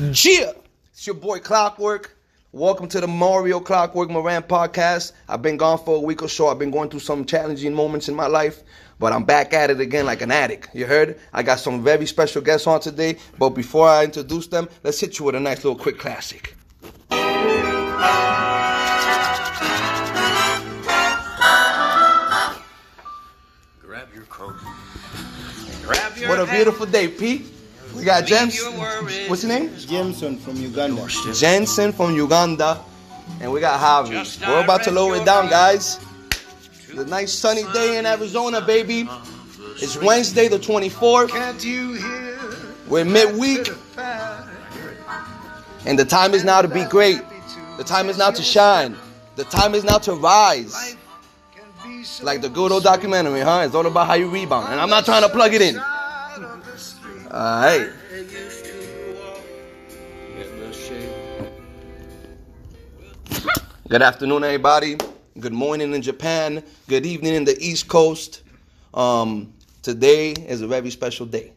Yeah, it's your boy Clockwork. Welcome to the Mario Clockwork Moran podcast. I've been gone for a week or so. I've been going through some challenging moments in my life, but I'm back at it again like an addict. You heard? I got some very special guests on today, but before I introduce them, let's hit you with a nice little quick classic. Grab your coat. Grab your What a hat. beautiful day, Pete. We got James. What's your name? Jameson from Uganda. Jensen from Uganda, and we got Javi. We're about to lower it down, guys. It's a nice sunny day in Arizona, baby. It's Wednesday, the 24th. Can't you hear? We're midweek, and the time is now to be great. The time is now to shine. The time is now to rise. Like the good old documentary, huh? It's all about how you rebound. And I'm not trying to plug it in. Alright. Good afternoon, everybody. Good morning in Japan. Good evening in the East Coast. Um, today is a very special day.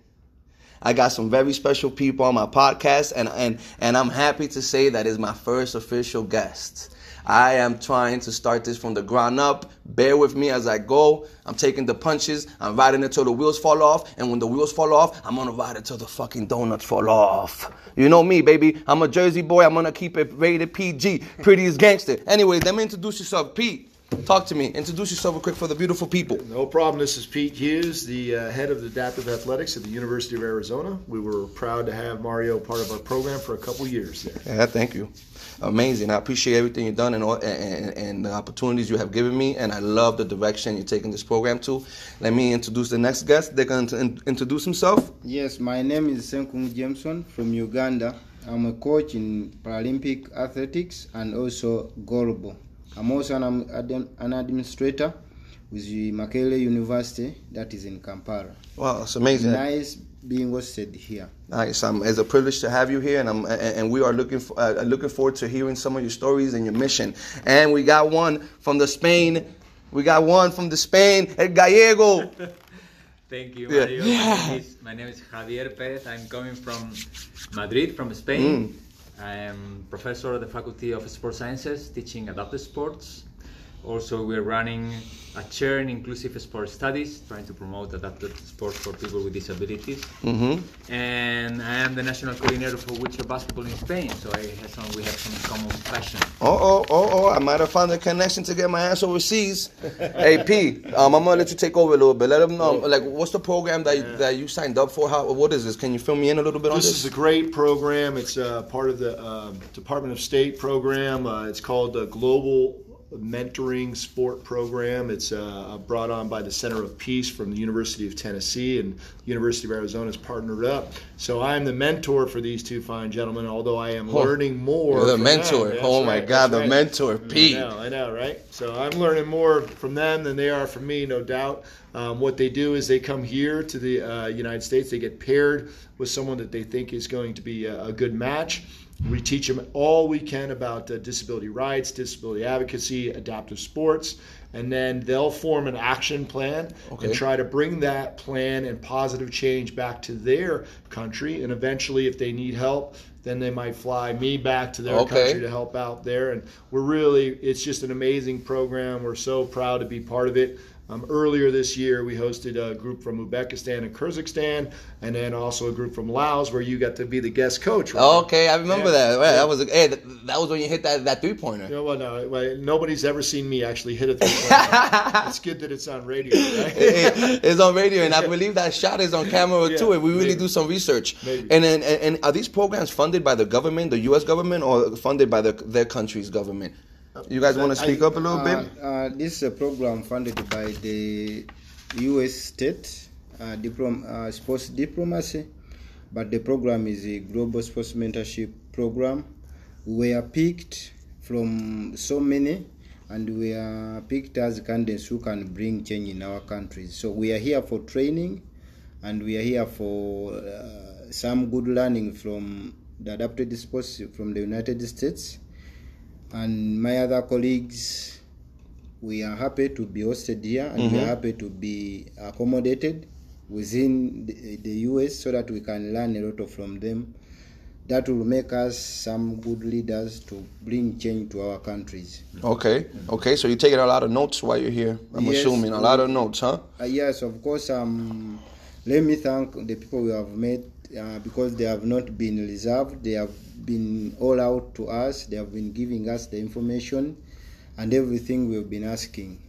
I got some very special people on my podcast, and and and I'm happy to say that is my first official guest. I am trying to start this from the ground up. Bear with me as I go. I'm taking the punches. I'm riding it till the wheels fall off. And when the wheels fall off, I'm gonna ride it till the fucking donuts fall off. You know me, baby. I'm a Jersey boy. I'm gonna keep it rated PG. Prettiest gangster. Anyway, let me introduce yourself. Pete, talk to me. Introduce yourself real quick for the beautiful people. No problem. This is Pete Hughes, the uh, head of adaptive athletics at the University of Arizona. We were proud to have Mario part of our program for a couple years there. Yeah, thank you. Amazing. I appreciate everything you've done and, all, and, and the opportunities you have given me, and I love the direction you're taking this program to. Let me introduce the next guest. They're going to in- introduce himself. Yes, my name is Ssenkungu Jameson from Uganda. I'm a coach in Paralympic athletics and also goalball. I'm also an, an administrator with the Makerere University that is in Kampala. Wow, it's amazing. Nice being hosted here. Nice. Um, it's a privilege to have you here, and I'm and, and we are looking for, uh, looking forward to hearing some of your stories and your mission. And we got one from the Spain. We got one from the Spain, El Gallego. Thank you, Yeah. Mario. My, name is, my name is Javier Perez. I'm coming from Madrid, from Spain. I am professor at the Faculty of Sports Sciences, teaching adaptive sports. Also, we're running a chair in inclusive sport studies, trying to promote adapted sports for people with disabilities. Mm-hmm. And I am the national coordinator for wheelchair basketball in Spain, so I have some, we have some common passion. Oh, oh, oh, oh! I might have found a connection to get my ass overseas. hey, P, um, I'm gonna let you take over a little bit. Let them know, like, what's the program that you, that you signed up for? How, what is this? Can you fill me in a little bit on This this? is a great program. It's uh, part of the uh, Department of State program. Uh, it's called the Global Mentoring Sport Program. It's uh, brought on by the Center of Peace from the University of Tennessee and University of Arizona has partnered up. So I'm the mentor for these two fine gentlemen. Although I am Oh, learning more. The mentor. them. Oh my right, God, the right. mentor, Pete. I know, I know, right? So I'm learning more from them than they are from me, no doubt. Um, what they do is they come here to the uh, United States. They get paired with someone that they think is going to be a, a good match. We teach them all we can about uh, disability rights, disability advocacy, adaptive sports, and then they'll form an action plan Okay. and try to bring that plan and positive change back to their country. And eventually, if they need help, then they might fly me back to their Okay. country to help out there. And we're really, it's just an amazing program. We're so proud to be part of it. Um, earlier this year, we hosted a group from Uzbekistan and Kyrgyzstan, and then also a group from Laos, where you got to be the guest coach. right? Okay, I remember Yeah. that. Right, Yeah. That was hey, that, was when you hit that, that three pointer. Know, well, no, nobody's ever seen me actually hit a three-pointer. it's good that it's on radio, right? it's on radio, and I believe that shot is on camera Yeah, too. And we really maybe. do some research. Maybe. And then, and, and are these programs funded by the government, the U.S. government, or funded by the, their country's government? You guys want to speak up a little Uh, bit? uh, this is a program funded by the U.S. state uh, diplom- uh, sports diplomacy, but the program is a global sports mentorship program. We are picked from so many, and we are picked as candidates who can bring change in our countries. So we are here for training, and we are here for uh, some good learning from the adapted sports from the United States and my other colleagues we are happy to be hosted here and we are happy to be accommodated within the, the US so that we can learn a lot of from them that will make us some good leaders to bring change to our countries. Okay, okay. So you're taking a lot of notes while you're here. I'm Yes. assuming a lot of notes, huh? Uh, yes, of course. Um, let me thank the people we have met uh, because they have not been reserved. They have been all out to us. They have been giving us the information and everything we've been asking.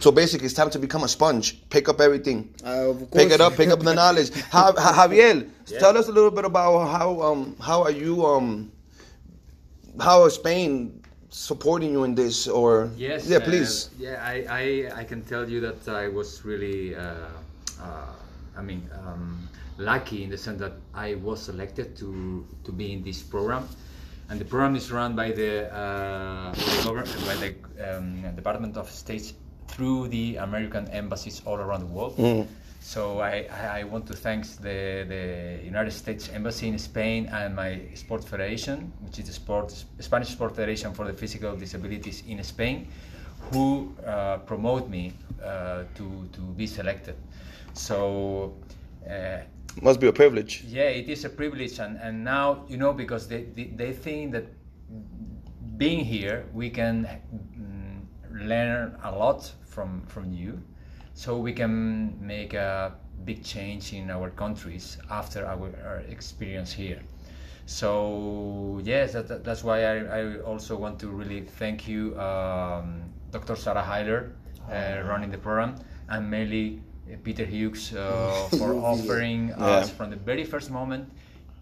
So basically, it's time to become a sponge. Pick up everything. Uh, of course, Pick it up. Pick up the knowledge. Ha- Ha- Javier, tell us a little bit about how um how are you um how is Spain supporting you in this or Yes. yeah uh, please yeah, I, I, I can tell you that I was really, uh, uh, I mean, um, lucky in the sense that I was selected to, to be in this program. And the program is run by the, uh, by the um, Department of State through the American embassies all around the world. So I, I I want to thank the, the United States Embassy in Spain and my sport federation, which is the sport, Spanish Sport Federation for the Physical Disabilities in Spain, who uh, promote me uh, to, to be selected. So uh, must be a privilege yeah, it is a privilege, and, and now you know because they, they, they think that being here we can mm, learn a lot from from you, so we can make a big change in our countries after our, our experience here. So yes, that, that- that's why I, I also want to really thank you, um, Dr. Sarah Hillyer, uh, running the program, and mainly Peter Hughes uh, for offering us from the very first moment.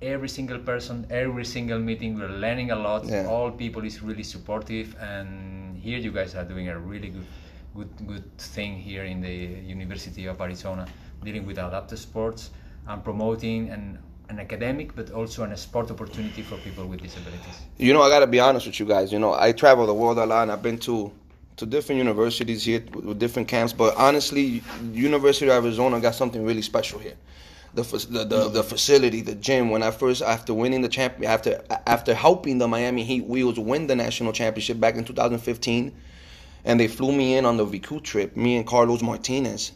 Every single person, every single meeting, we're learning a lot. Yeah. All people is really supportive, and here you guys are doing a really good, good, good thing here in the University of Arizona, dealing with adaptive sports and promoting an, an academic, but also an sport opportunity for people with disabilities. you know i gotta be honest with you guys you know i travel the world a lot and i've been to to different universities here with, different camps but honestly university of arizona got something really special here the, the, the, the facility, the gym. When I first, after winning the champ, after after helping the Miami Heat Wheels win the national championship back in 2015, and they flew me in on the VQ trip, me and Carlos Martinez.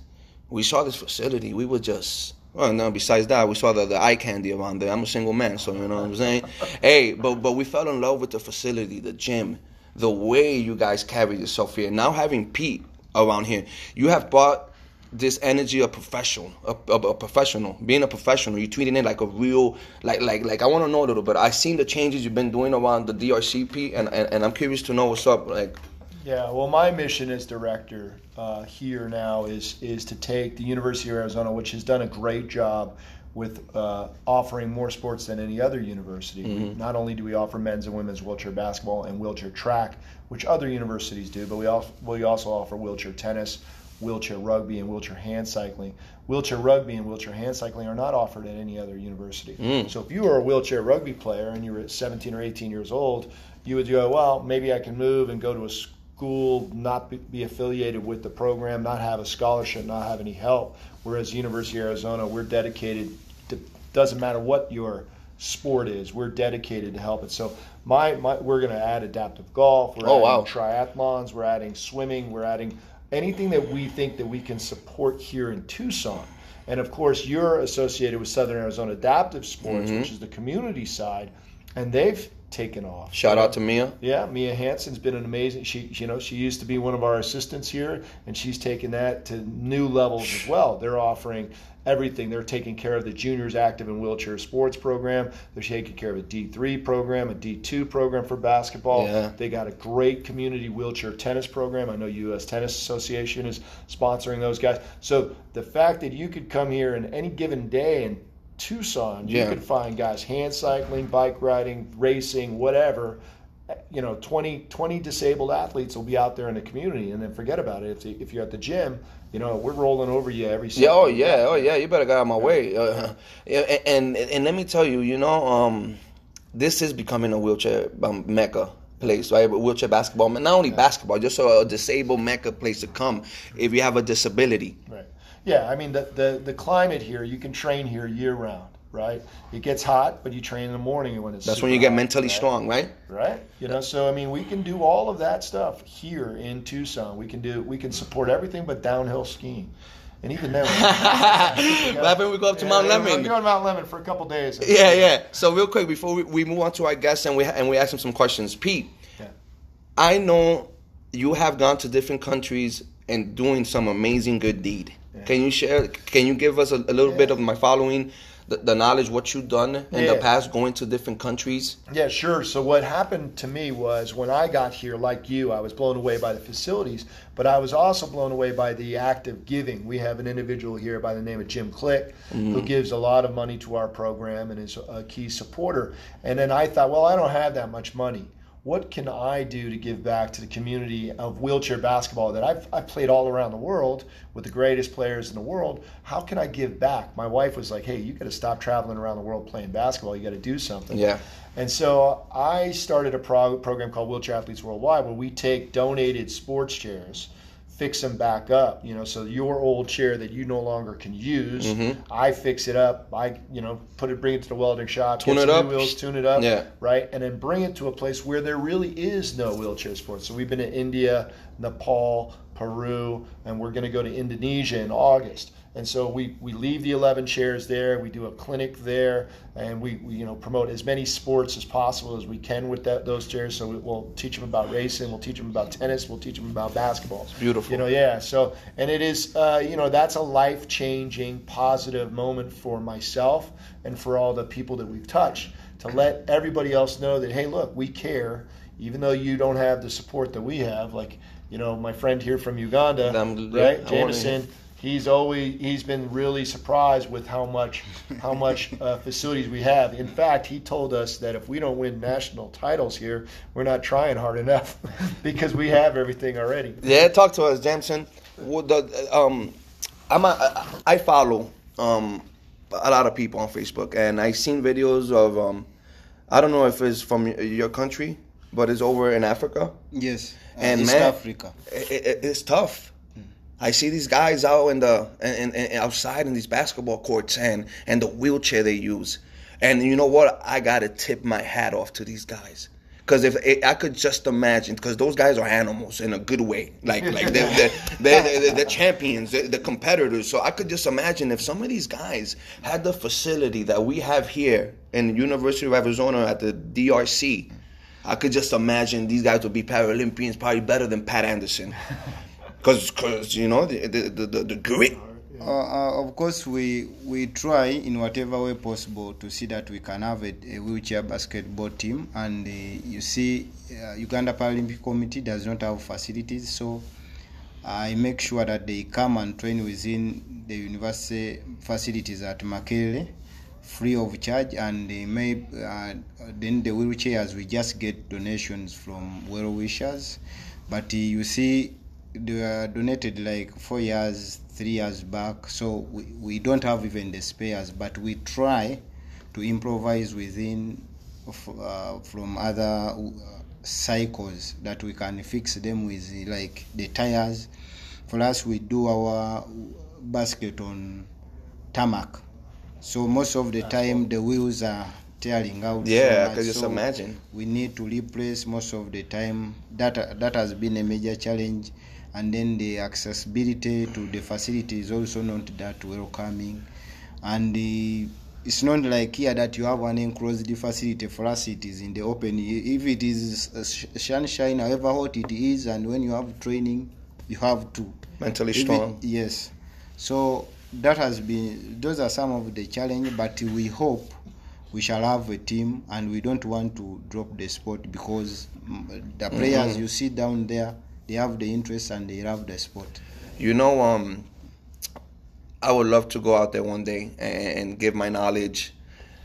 We saw this facility. We were just. Well, no. Besides that, we saw the, the eye candy around there. I'm a single man, so you know what I'm saying. hey, but but we fell in love with the facility, the gym, the way you guys carry yourself here. Now having Pete around here, you have brought this energy of professional, a, a, a professional, being a professional. You're treating it like a real, like like like. I want to know a little bit. I've seen the changes you've been doing around the DRCP, and, and and I'm curious to know what's up. Like, Yeah, well, my mission as director uh, here now is is to take the University of Arizona, which has done a great job with uh, offering more sports than any other university. We- not only do we offer men's and women's wheelchair basketball and wheelchair track, which other universities do, but we also we also offer wheelchair tennis, wheelchair rugby, and wheelchair hand cycling. Wheelchair rugby and wheelchair hand cycling are not offered at any other university. So if you were a wheelchair rugby player and you were 17 or 18 years old, you would go, well, maybe I can move and go to a school, not be, be affiliated with the program, not have a scholarship, not have any help. Whereas University of Arizona, we're dedicated. Doesn't matter what your sport is, we're dedicated to help it. So my, my we're going to add adaptive golf. We're Oh, adding wow. triathlons. We're adding swimming. We're adding anything that we think that we can support here in Tucson. And of course, you're associated with Southern Arizona Adaptive Sports, Mm-hmm. which is the community side, and they've taken off. shout out to Mia. Yeah, Mia Hansen's been an amazing. She, you know, she used to be one of our assistants here, and she's taken that to new levels as well. They're offering everything. They're taking care of the juniors active and wheelchair sports program. They're taking care of a D three program, a D two program for basketball. Yeah. They got a great community wheelchair tennis program. I know U.S. Tennis Association is sponsoring those guys. So the fact that you could come here in any given day and Tucson, you Yeah. could find guys hand cycling, bike riding, racing, whatever. You know, 20, 20 disabled athletes will be out there in the community, and then forget about it. If, if you're at the gym, you know, we're rolling over you every Yeah, oh yeah, oh yeah. You better get out of my way. Uh, yeah, and, and and let me tell you, you know, um, this is becoming a wheelchair um, mecca place, right? Wheelchair basketball, not only basketball, just a disabled mecca place to come if you have a disability. Right. Yeah, I mean the, the the climate here, you can train here year round, right? It gets hot, but you train in the morning when it's That's when you get hot, mentally right? strong, right? right? You know, so I mean, we can do all of that stuff here in Tucson. We can do, we can support everything but downhill skiing. and even then, what happened? We go up to Mount Yeah, Lemmon. We're going to Mount Lemmon for a couple days. Yeah, yeah. So real quick before we, we move on to our guests and we and we ask him some questions, Pete. Yeah. I know you have gone to different countries and doing some amazing good deed. Yeah. Can you share? Can you give us a, a little bit of my following, the, the knowledge what you've done in the past, going to different countries? Yeah, sure. So what happened to me was when I got here, like you, I was blown away by the facilities, but I was also blown away by the act of giving. We have an individual here by the name of Jim Click who mm-hmm. gives a lot of money to our program and is a key supporter. And then I thought, well, I don't have that much money. What can I do to give back to the community of wheelchair basketball that I've, I've played all around the world with the greatest players in the world? How can I give back? My wife was like, hey, you got to stop traveling around the world playing basketball. You got to do something. Yeah. And so I started a pro- program called Wheelchair Athletes Worldwide where we take donated sports chairs, fix them back up. You know, so your old chair that you no longer can use, Mm-hmm. I fix it up. I, you know, put it, bring it to the welding shop, Tune it up. wheels, tune it up, Yeah. right, and then bring it to a place where there really is no wheelchair sports. So we've been to India, Nepal, Peru, and we're going to go to Indonesia in August. And so we, we leave the 11 chairs there. We do a clinic there, and we, we you know promote as many sports as possible as we can with that, those chairs. So we, we'll teach them about racing, we'll teach them about tennis, we'll teach them about basketball. beautiful. You know, yeah. So and it is, uh, you know, that's a life changing, positive moment for myself and for all the people that we've touched to let everybody else know that hey, look, we care, even though you don't have the support that we have. Like you know, my friend here from Uganda, right, Jameson he's always he's been really surprised with how much how much uh, facilities we have. In fact, he told us that if we don't win national titles here, we're not trying hard enough because we have everything already. Yeah, talk to us, Jameson. What the um, I'm a, I follow um a lot of people on Facebook, and I've seen videos of um, I don't know if it's from your country, but it's over in Africa. Yes. And East man, Africa. It, it, it's tough. I see these guys out in the and, outside in these basketball courts and and the wheelchair they use, and you know what? I gotta tip my hat off to these guys. Because if I could just imagine, because those guys are animals in a good way, like like they're they're, they're, they're, they're champions, they're competitors. So I could just imagine if some of these guys had the facility that we have here in the University of Arizona at the DRC, I could just imagine these guys would be Paralympians, probably better than Pat Anderson. Because, you know, the, the, the, the, grit. Uh, uh, of course, we we try in whatever way possible to see that we can have a, a wheelchair basketball team. And uh, you see, uh, Uganda Paralympic Committee does not have facilities, so I make sure that they come and train within the university facilities at Makerere, free of charge. And they may uh, then the wheelchairs we just get donations from well wishers. But uh, you see, they were donated like four years, three years back. So we, we don't have even the spares, but we try to improvise within uh, from other uh, cycles that we can fix them with like the tires. For us, we do our basket on tarmac. So most of the time the wheels are tearing out. Yeah, I could just So imagine. we need to replace most of the time that that has been a major challenge and then the accessibility to the facility is also not that welcoming. And the, it's not like here that you have an enclosed facility. For us it is in the open. If it is uh, sunshine however hot it is and when you have training you have to. Mentally If it- strong. yes. So that has been those are some of the challenge but we hope we shall have a team and we don't want to drop the sport because mm, the players you see down there they have the interest and they love the sport You know, um, I would love to go out there one day and, give my knowledge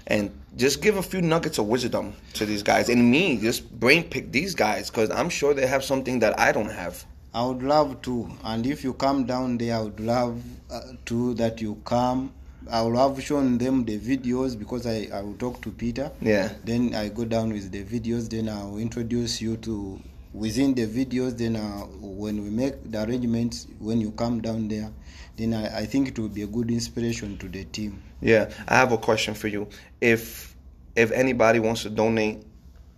and just give a few nuggets of wisdom to these guys and me just brain pick these guys because I'm sure they have something that I don't have. I would love to, and if you come down there, I would love uh, to that you come. I will have shown them the videos because I, I will talk to Peter. Yeah. Then I go down with the videos. Then I will introduce you to within the videos. Then uh, when we make the arrangements, when you come down there, then I, I think it will be a good inspiration to the team. Yeah, I have a question for you. If if anybody wants to donate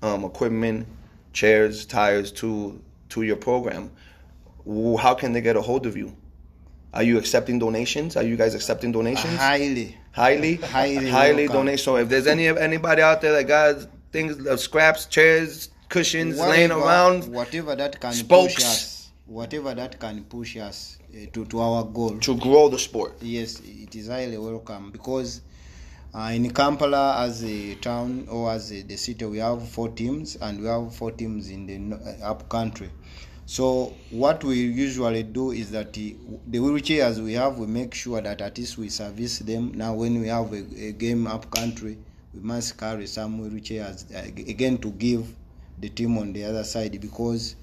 um, equipment, chairs, tires to to your program, how can they get a hold of you? Are you accepting donations? Are you guys accepting donations? highly highly, Highly highly welcome. donate. So if there's any of anybody out there that got things, uh, scraps, chairs, cushions laying around whatever that can spokes. push us whatever that can push us uh, to, to our goal to grow the sport. yes it is highly welcome because uh, in kampala as a town or as a, the city we have four teams and we have four teams in the no- uh, up country so what we usually do is that the, the wheelchairs we have we make sure that at least we service them now when we have a, a game up country we must carry some wheelchairs uh, again to give the team on the other side because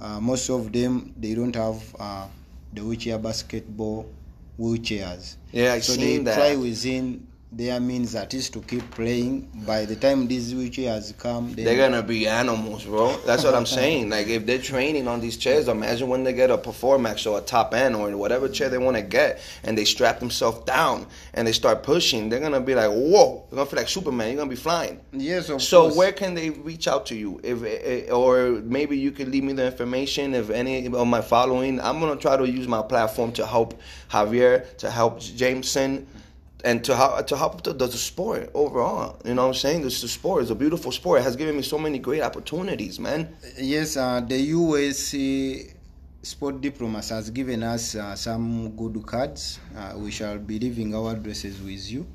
uh, most of them they don't have uh, the wheelchair basketball wheelchairs Yeah, I so they that. try within their means at least to keep playing by the time these has come then They're gonna be animals, bro. That's what I'm saying. Like if they're training on these chairs, imagine when they get a Per4max or a top end or whatever chair they want to get, and they strap themselves down and they start pushing. They're gonna be like, whoa! They're gonna feel like Superman. You're gonna be flying. yes of So course. where can they reach out to you? If eh, or maybe you could leave me the information. If any of my following, I'm gonna try to use my platform to help Javier, to help Jameson, and to help to help the, the sport overall. You know what I'm saying? This the sport is a beautiful sport. It has given me so many great opportunities, man. Yes, uh, the USC Sport Diplomas has given us uh, some good cards. Uh, we shall be leaving our addresses with you.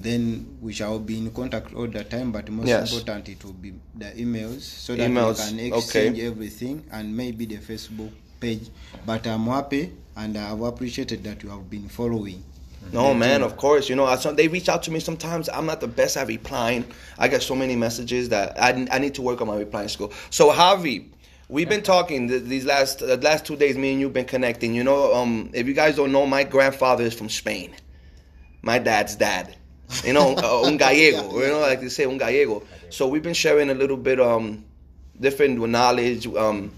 Then we shall be in contact all the time, but most Yes. important, it will be the emails so that Emails, we can okay. exchange everything and maybe the Facebook page. But I'm happy and I've appreciated that you have been following. No, man, of course. You know, I, some, they reach out to me sometimes. I'm not the best at replying. I get so many messages that I, I need to work on my replying skill. So, Javi, we've been talking th- these last last two days. Me and you've been connecting. You know, um, if you guys don't know, my grandfather is from Spain. My dad's dad. You know, uh, un gallego. You know, like they say, un gallego. So we've been sharing a little bit um different knowledge. Um,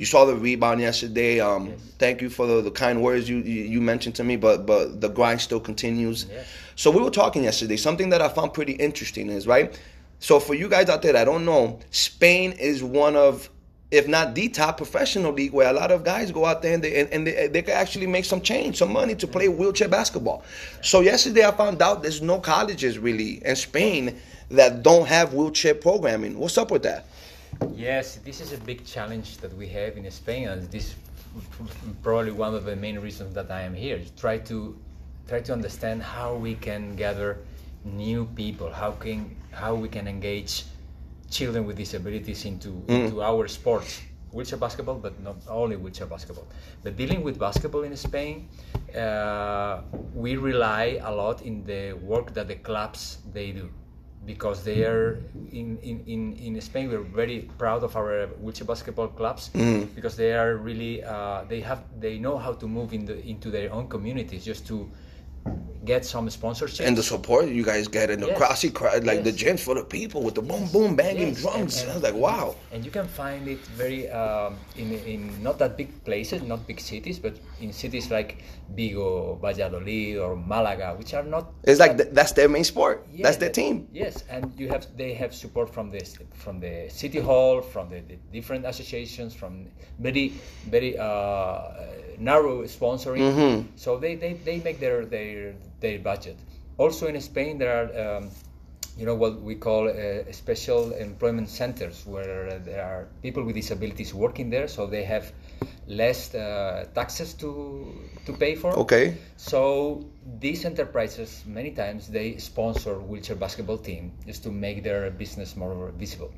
you saw the rebound yesterday. Um, Thank you for the, the kind words you, you you mentioned to me, but but the grind still continues. Yes. So we were talking yesterday. Something that I found pretty interesting is right. So for you guys out there that don't know, Spain is one of, if not the top professional league, where a lot of guys go out there and they and, and they, they can actually make some change, some money to play wheelchair basketball. So yesterday I found out there's no colleges really in Spain that don't have wheelchair programming. What's up with that? Yes, this is a big challenge that we have in Spain, and this is probably one of the main reasons that I am here. Try to try to understand how we can gather new people, how can how we can engage children with disabilities into into our sports, wheelchair basketball, but not only wheelchair basketball. But dealing with basketball in Spain, uh, we rely a lot in the work that the clubs they do because they are in, in, in, in Spain we're very proud of our wheelchair basketball clubs because they are really uh, they have they know how to move in the, into their own communities just to get some sponsorship And the support you guys get in the Yes. crowd, crowd, like the Yes. gyms full of people with the boom boom banging Yes, drums. and- and- I was like, wow. and you can find it very um, in, in not that big places not big cities but in cities like Vigo Valladolid or Malaga which are not It's like th- that's their main sport. Yeah, that's their that- team. Yes, and you have they have support from this from the city hall, from the, the different associations, from very very uh, narrow sponsoring. Mm-hmm. So they, they, they make their their their budget. Also in Spain there are. Um, you know what we call uh, special employment centers where there are people with disabilities working there so they have less uh, taxes to to pay for Okay. so these enterprises many times they sponsor wheelchair basketball team just to make their business more visible.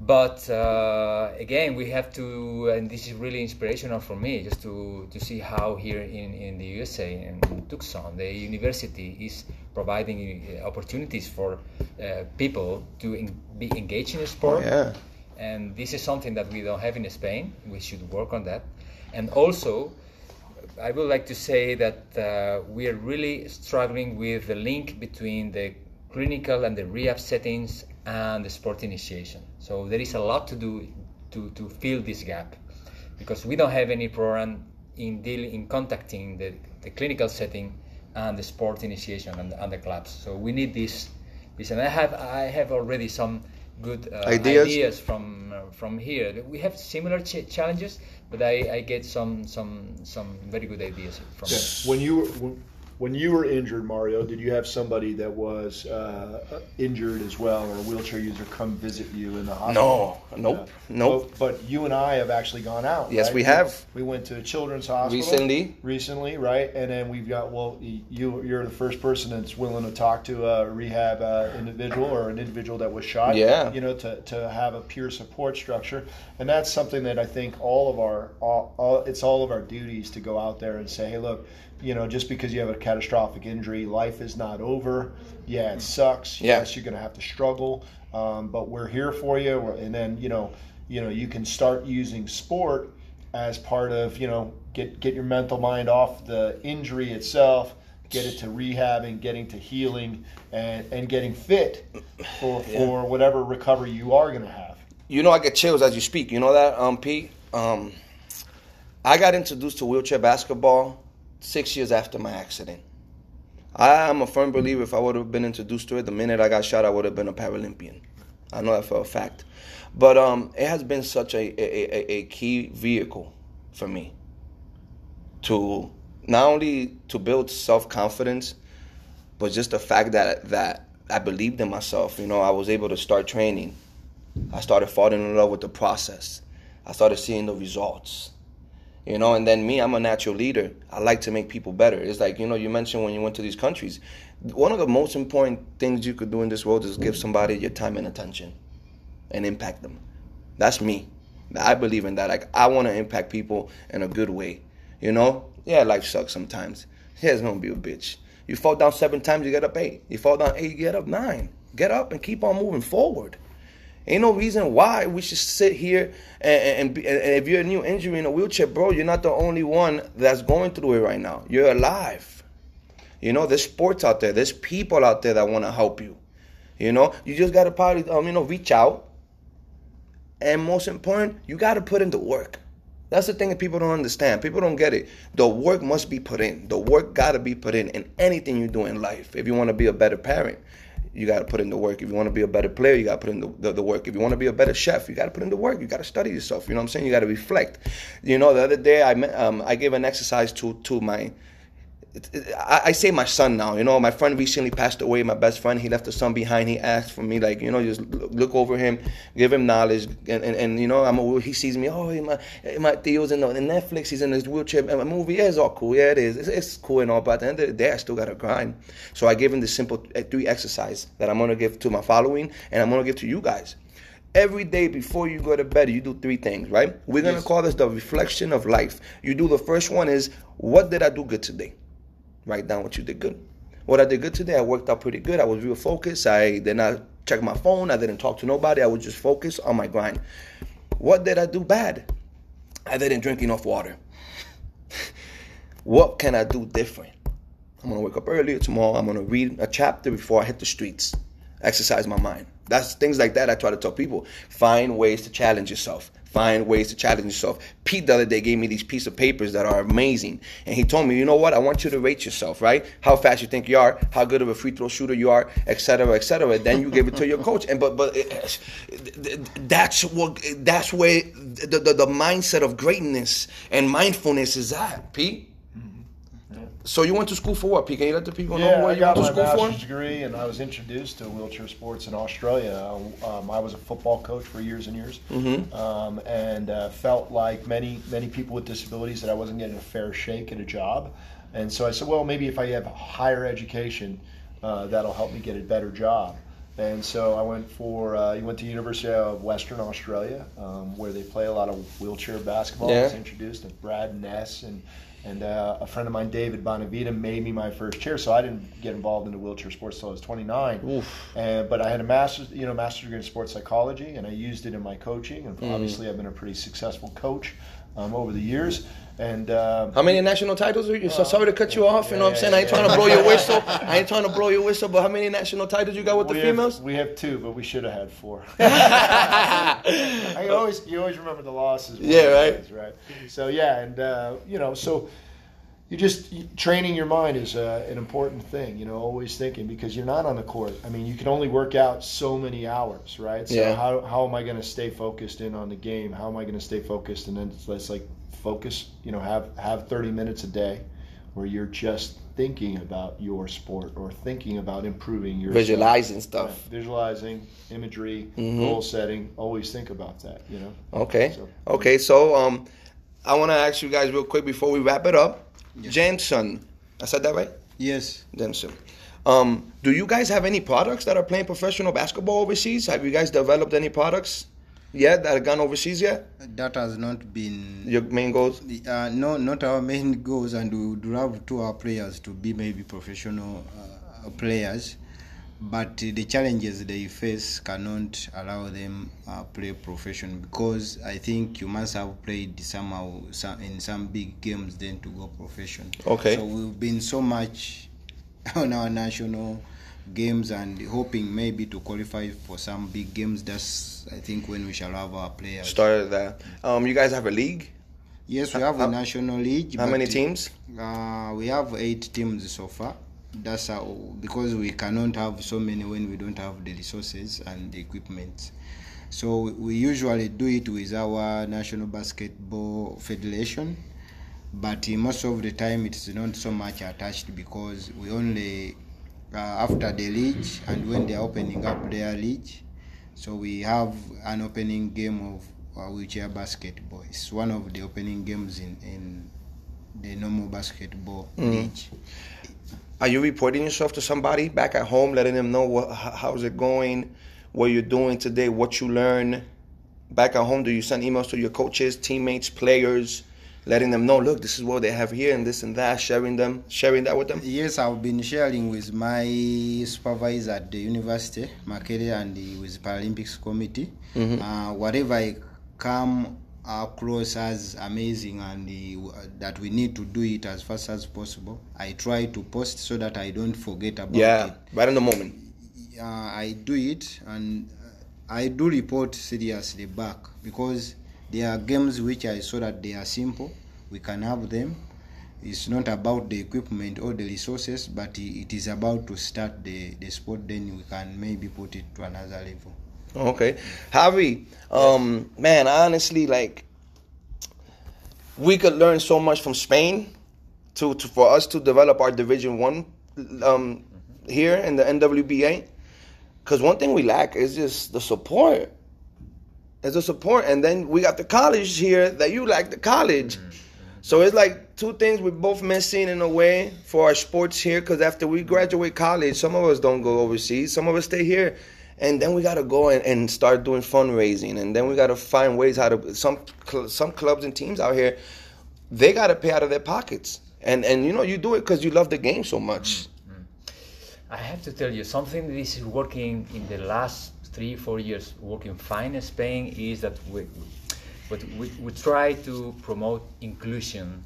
But uh, again, we have to, and this is really inspirational for me, just to, to see how here in, in the USA in, in Tucson, the university is providing uh, opportunities for uh, people to en- be engaged in sport Yeah. and this is something that we don't have in Spain. We should work on that. And also, I would like to say that uh, we are really struggling with the link between the clinical and the rehab settings and the sport initiation. So there is a lot to do to, to fill this gap because we don't have any program in dealing in contacting the, the clinical setting and the sport initiation and, and the clubs. So we need this this and I have I have already some good uh, Ideas? from uh, from here. We have similar ch- challenges, but I, I get some some some very good ideas from. Yeah. When you were when, when you were injured, Mario, did you have somebody that was uh, injured as well, or a wheelchair user, come visit you in the hospital? No, nope, nope. But, but you and I have actually gone out. Yes, right? we have. We went to a children's hospital Recently. Recently, right? And then we've got well, you you're the first person that's willing to talk to a rehab uh, individual or an individual that was shot. Yeah. You know, to, to have a peer support structure, and that's something that I think all of our all, all it's all of our duties to go out there and say, hey, look, you know, just because you have a catastrophic injury, life is not over. Yeah, it sucks. Yeah. Yes, you're going to have to struggle, um, but we're here for you. And then you know, you know, you can start using sport as part of you know get get your mental mind off the injury itself, get it to rehabbing, getting to healing, and and getting fit for for whatever recovery you are going to have. You know, I get chills as you speak. You know that, um, Pete. Um, I got introduced to wheelchair basketball six years after my accident. I am a firm believer. If I would have been introduced to it the minute I got shot, I would have been a Paralympian. I know that for a fact. But um, it has been such a, a, a, a key vehicle for me to not only to build self confidence, but just the fact that that I believed in myself. You know, I was able to start training. I started falling in love with the process. I started seeing the results. You know, and then me, I'm a natural leader. I like to make people better. It's like, you know, you mentioned when you went to these countries, one of the most important things you could do in this world is give somebody your time and attention and impact them. That's me. I believe in that. Like I want to impact people in a good way. You know? Yeah, life sucks sometimes. Yeah, it's gonna be a bitch. You fall down seven times, you get up eight. You fall down eight, you get up nine. Get up and keep on moving forward. Ain't no reason why we should sit here and, and, and if you're a new injury in a wheelchair, bro, you're not the only one that's going through it right now. You're alive. You know, there's sports out there. There's people out there that want to help you. You know, you just gotta probably, um, you know, reach out. And most important, you gotta put in the work. That's the thing that people don't understand. People don't get it. The work must be put in. The work gotta be put in in anything you do in life. If you want to be a better parent, you got to put in the work. If you want to be a better player, you got to put in the, the, the work. If you want to be a better chef, you got to put in the work. You got to study yourself. You know what I'm saying? You got to reflect. You know, the other day I um, I gave an exercise to to my. I, I say my son now. You know, my friend recently passed away. My best friend, he left a son behind. He asked for me, like, you know, just look look over him, give him knowledge, and, and, and you know, I'm a, he sees me. Oh, my my Theo's in the in Netflix. He's in this wheelchair And a movie. Yeah, it's all cool. Yeah, it is. It's, it's cool and all. But at the end of the day, I still gotta grind. So I give him this simple uh, three exercise that I'm gonna give to my following, and I'm gonna give to you guys. Every day before you go to bed, you do three things, right? We're gonna call this the reflection of life. You do the first one is what did I do good today? Write down what you did good. What I did good today, I worked out pretty good. I was real focused. I did not check my phone. I didn't talk to nobody. I was just focused on my grind. What did I do bad? I didn't drink enough water. what can I do different? I'm gonna wake up earlier tomorrow. I'm gonna read a chapter before I hit the streets. Exercise my mind. That's things like that I try to tell people. Find ways to challenge yourself. Find ways to challenge yourself. Pete the other day gave me these piece of papers that are amazing. And he told me, you know what? I want you to rate yourself, right? How fast you think you are, how good of a free throw shooter you are, etc., etc. Then you give it to your coach. And but but it, that's what that's where the, the, the mindset of greatness and mindfulness is at, Pete. So you went to school for what, Pete? Can you let the people know Yeah, what I you got went to my school for? master's degree, and I was introduced to wheelchair sports in Australia. Um, I was a football coach for years and years, Mm-hmm. um, and uh, felt like many many people with disabilities that I wasn't getting a fair shake at a job. And so I said, well, maybe if I have higher education, uh, that'll help me get a better job. And so I went for uh, I went to University of Western Australia, um, where they play a lot of wheelchair basketball. I was introduced to Brad Ness and and uh, a friend of mine, David Bonavita, made me my first chair. So I didn't get involved into wheelchair sports until I was 29. And, but I had a master's, you know, master's degree in sports psychology, and I used it in my coaching. And Mm. obviously, I've been a pretty successful coach um, over the years. And uh, How many national titles are you? So sorry to cut you off. You know what I'm saying? I ain't trying to blow your whistle. I ain't trying to blow your whistle. But how many national titles you got with the we females? Have, we have two, but we should have had four. I always, you always remember the losses. Yeah, right. right. So yeah, and uh, you know, so you just training your mind is uh, an important thing. You know, always thinking because you're not on the court. I mean, you can only work out so many hours, right? So Yeah. how how am I going to stay focused in on the game? How am I going to stay focused? And then it's- let's like focus. You know, have have 30 minutes a day where you're just thinking about your sport or thinking about improving your Visualizing Right. stuff. visualizing imagery, Mhm. goal setting. Always think about that. You know. Okay. So- Okay. So um, I want to ask you guys real quick before we wrap it up. Yes. Jameson, I said that right? Yes. Jameson. Um, do you guys have any products that are playing professional basketball overseas? Have you guys developed any products yet that have gone overseas yet? That has not been. Your main goals? Uh, no, not our main goals, and we would love to our players to be maybe professional uh, players, but the challenges they face cannot allow them uh, play profession because I think you must have played somehow some, in some big games then to go profession. Okay. So we've been so much on our national games and hoping maybe to qualify for some big games. That's I think when we shall have our players. Started that. Um, you guys have a league? Yes, we have How- a national league. How many teams? Uh, we have eight teams so far. That's how, because we cannot have so many when we don't have the resources and the equipment. So we- usually do it with our National Basketball Federation, but most of the time it's not so much attached because we only uh, after the league and when they are opening up their league, so we have an opening game of uh, wheelchair basketball. It's one of the opening games in, in the normal basketball league. Are you reporting yourself to somebody back at home, letting them know what, how's it going, what you're doing today, what you learn? Back at home, do you send emails to your coaches, teammates, players, letting them know, look, this is what they have here and this and that, sharing them, sharing that with them? Yes, I've been sharing with my supervisor at the university, Makerere, and the, with the Paralympics committee. Mhm. Uh, whatever I come across as amazing and the, that we need to do it as fast as possible, I try to post so that I don't forget about Yeah, it. right in the moment. uh, I do it and uh, I do report seriously back because there are games which I saw that they are simple. We can have them. It's not about the equipment or the resources, but it is about to start the, the sport. Then we can maybe put it to another level. Okay, Javi, um, man, honestly, like we could learn so much from Spain to, to for us to develop our Division One um, here in the NWBA. Because one thing we lack is just the support. It's the support, and then we got the college here that you like the college. So it's like two things we're both missing in a way for our sports here. Because after we graduate college, some of us don't go overseas, some of us stay here, and then we gotta go and, and start doing fundraising, and then we gotta find ways how to. Some some clubs and teams out here, they gotta pay out of their pockets, and and you know you do it because you love the game so much. Mm, mm. I have to tell you something that is working in the last three, four years, working fine in Spain is that we, but we, we try to promote inclusion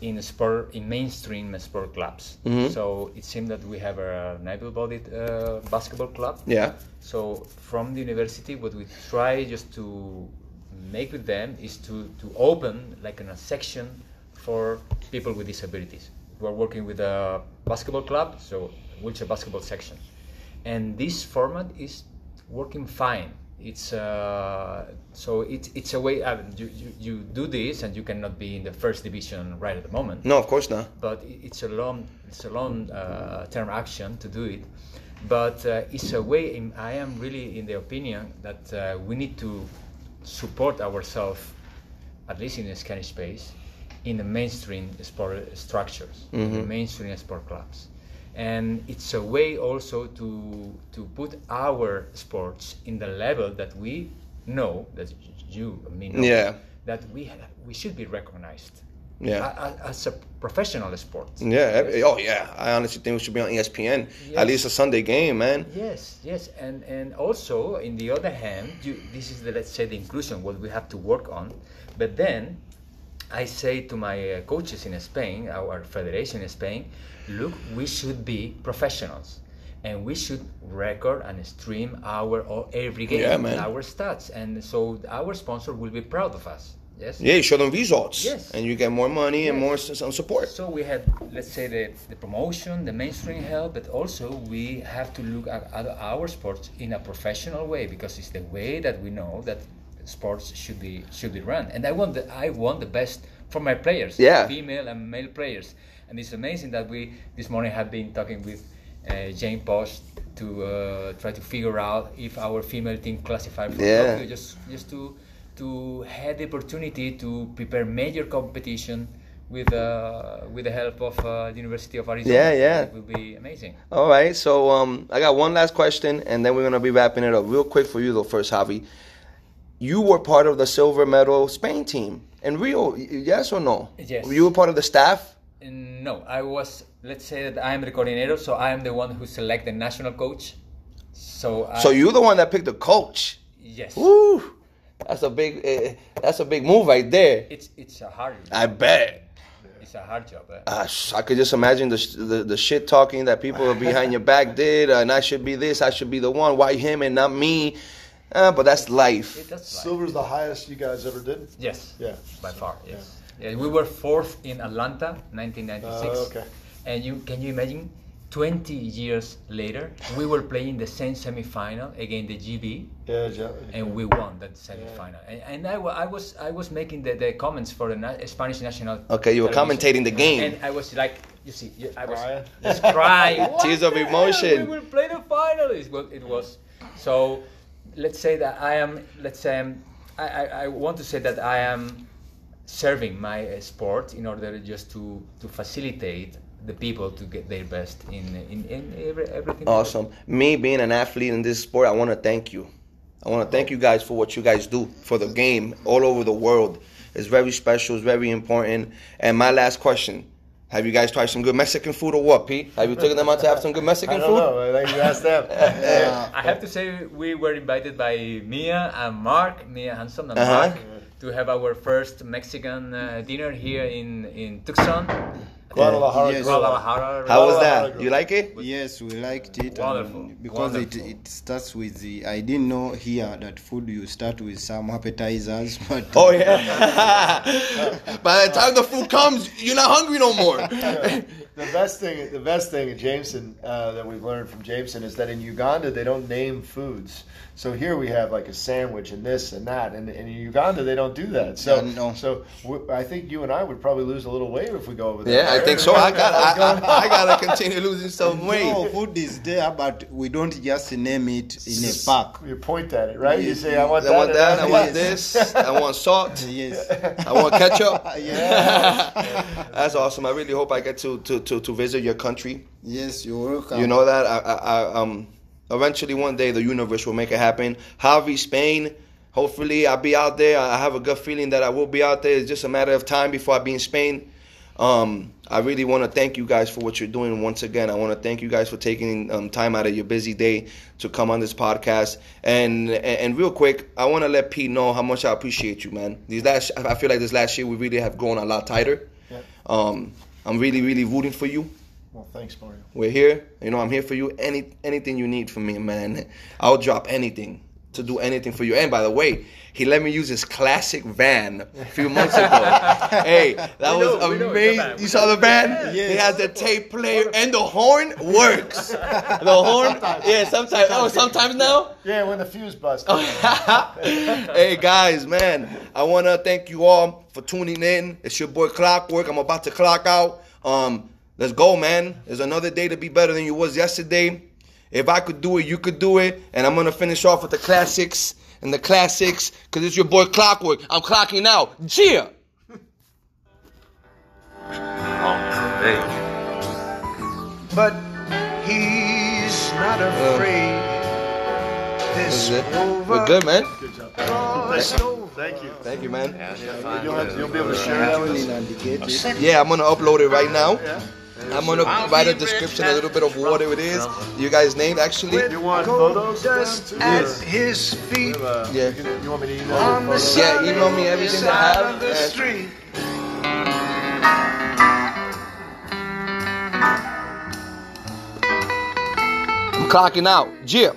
in sport, in mainstream sport clubs. Mhm. So it seems that we have a able-bodied uh, basketball club. Yeah. So from the university, what we try just to make with them is to, to open like in a section for people with disabilities. We're working with a basketball club, so wheelchair basketball section, and this format is working fine. It's uh, so it's it's a way uh, you, you you do this and you cannot be in the first division right at the moment. No, of course not. but it's a long it's a long uh, term action to do it. But uh, it's a way in, i am really in the opinion that uh, we need to support ourselves at least in the Spanish space in the mainstream sport structures in the mainstream sport clubs and it's a way also to to put our sports in the level that we know that you and me know Yeah. that we we should be recognized Yeah. as a professional sport. Yeah. every- oh yeah. I honestly think we should be on ESPN Yes. at least a Sunday game, man. Yes, yes, and and also in the other hand, you, this is the let's say the inclusion what we have to work on. But then, I say to my uh, coaches in Spain, our federation in Spain, look, we should be professionals, and we should record and stream our or every game, Yeah, man. our stats, and so our sponsor will be proud of us. Yes. Yeah, you show them results. Yes. And you get more money and more some support. So we had, let's say, the, the promotion, the mainstream help, but also we have to look at, at our sports in a professional way because it's the way that we know that sports should be should be run. And I want the I want the best for my players, Yeah. female and male players. And it's amazing that we this morning have been talking with uh, Jane Post to uh, try to figure out if our female team classified for Yeah. Tokyo, just just to to have the opportunity to prepare major competition with uh, with the help of uh, the University of Arizona. Yeah, yeah. It will be amazing. All right, so um, I got one last question, and then we're gonna be wrapping it up real quick for you, though. First, Javi, you were part of the silver medal Spain team in Rio. Yes or no? Yes. You were part of the staff. And no, I was. Let's say that I am the coordinator, so I am the one who select the national coach. So I, So you're the one that picked the coach. yes, Woo! That's a big. Uh, that's a big move right there. it's it's a hard Job. I bet. it's a hard job. eh? Uh, I could just imagine the, the the shit talking that people behind your back did, uh, and I should be this, I should be the one. Why him and not me? Uh, but that's life. It- that's like, Silver's the highest you guys ever did. yes, Yeah. by far. Yes, yeah. We were fourth in Atlanta, 1996. Uh, okay. And you can you imagine? 20 years later, we were playing the same semifinal against the GB, Yeah, yeah. and we won that semi-final. And, and I, I was I was making the, the comments for the na- Spanish national. Okay, you were television. commentating the game. and I was like, you see, I was Crying? just crying. Tears of the hell? emotion. We will play the final. It was, it was so. Let's say that I am. Let's say I'm, I, I I want to say that I am serving my uh, sport in order just to to facilitate the people to get their best in in, in every, everything. Awesome. Me being an athlete in this sport, I want to thank you. I want to thank you guys for what you guys do for the game all over the world. It's very special. It's very important. And my last question: Have you guys tried some good Mexican food or what, Pete? Have you taken them out to have some good Mexican food? I Mexican don't food? know. I you asked them. Yeah. I have to say we were invited by Mia and Mark, Mia Hanson and Uh-huh. Mark, to have our first Mexican uh, dinner here in in Tucson. Guadalajara. Yes. Guadalajara. How was Guadalajara. that? You like it? Yes, we liked it. Wonderful, because it, wonderful. it starts with the. I didn't know here that food you start with some appetizers, but Oh yeah. By the time the food comes, you're not hungry no more. the best thing, the best thing in Jameson uh, that we've learned from Jameson is that in Uganda they don't name foods. So here we have like a sandwich and this and that, and, and in Uganda they don't do that. So, Yeah, no. so w- I think you and I would probably lose a little weight if we go over there. Yeah, I think so. I got. I, I, I gotta continue losing some weight. no, food is there, but we don't just name it in a pack. You point at it, right? You say, "I want I that." want that. I want this. I want salt. Yes. I want ketchup. Yeah. That's awesome. I really hope I get to, to, to, to visit your country. Yes, you're welcome. You know that I, I, I um eventually one day the universe will make it happen. Javi, Spain. Hopefully I'll be out there. I have a good feeling that I will be out there. It's just a matter of time before I be in Spain. Um, I really want to thank you guys for what you're doing once again. I want to thank you guys for taking um, time out of your busy day to come on this podcast. And and, and real quick, I want to let Pete know how much I appreciate you, man. These last, I feel like this last year we really have grown a lot tighter. Yeah. Um, I'm really really rooting for you. Well, thanks, Mario. We're here. You know, I'm here for you. Any anything you need from me, man. I'll drop anything to do anything for you. And by the way, he let me use his classic van a few months ago. hey, that We was know, amazing. You saw the van? He has the tape player and the horn works. The horn, yeah. Sometimes, oh, sometimes now. Yeah, when the fuse busts. hey guys, man, I want to thank you all for tuning in. It's your boy Clockwork. I'm about to clock out. Um, let's go, man. There's another day to be better than you was yesterday. If I could do it, you could do it. And I'm gonna finish off with the classics and the classics, cause it's your boy Clockwork. I'm clocking out. Yeah. Hey. but he's not uh, afraid. This This is it. We're good, man. crossed over. Thank you. Thank you, man. You'll, have, you'll be able to share that with us. Indicated. Yeah, I'm gonna upload it right now. I'm gonna write a description, a little bit of what it is. You guys' name, actually. You want photos? Just Too, at or- his feet Yeah. You, can- want me to email on you the photos? Yeah, email me everything I have, of the street. I'm clocking out. Yeah.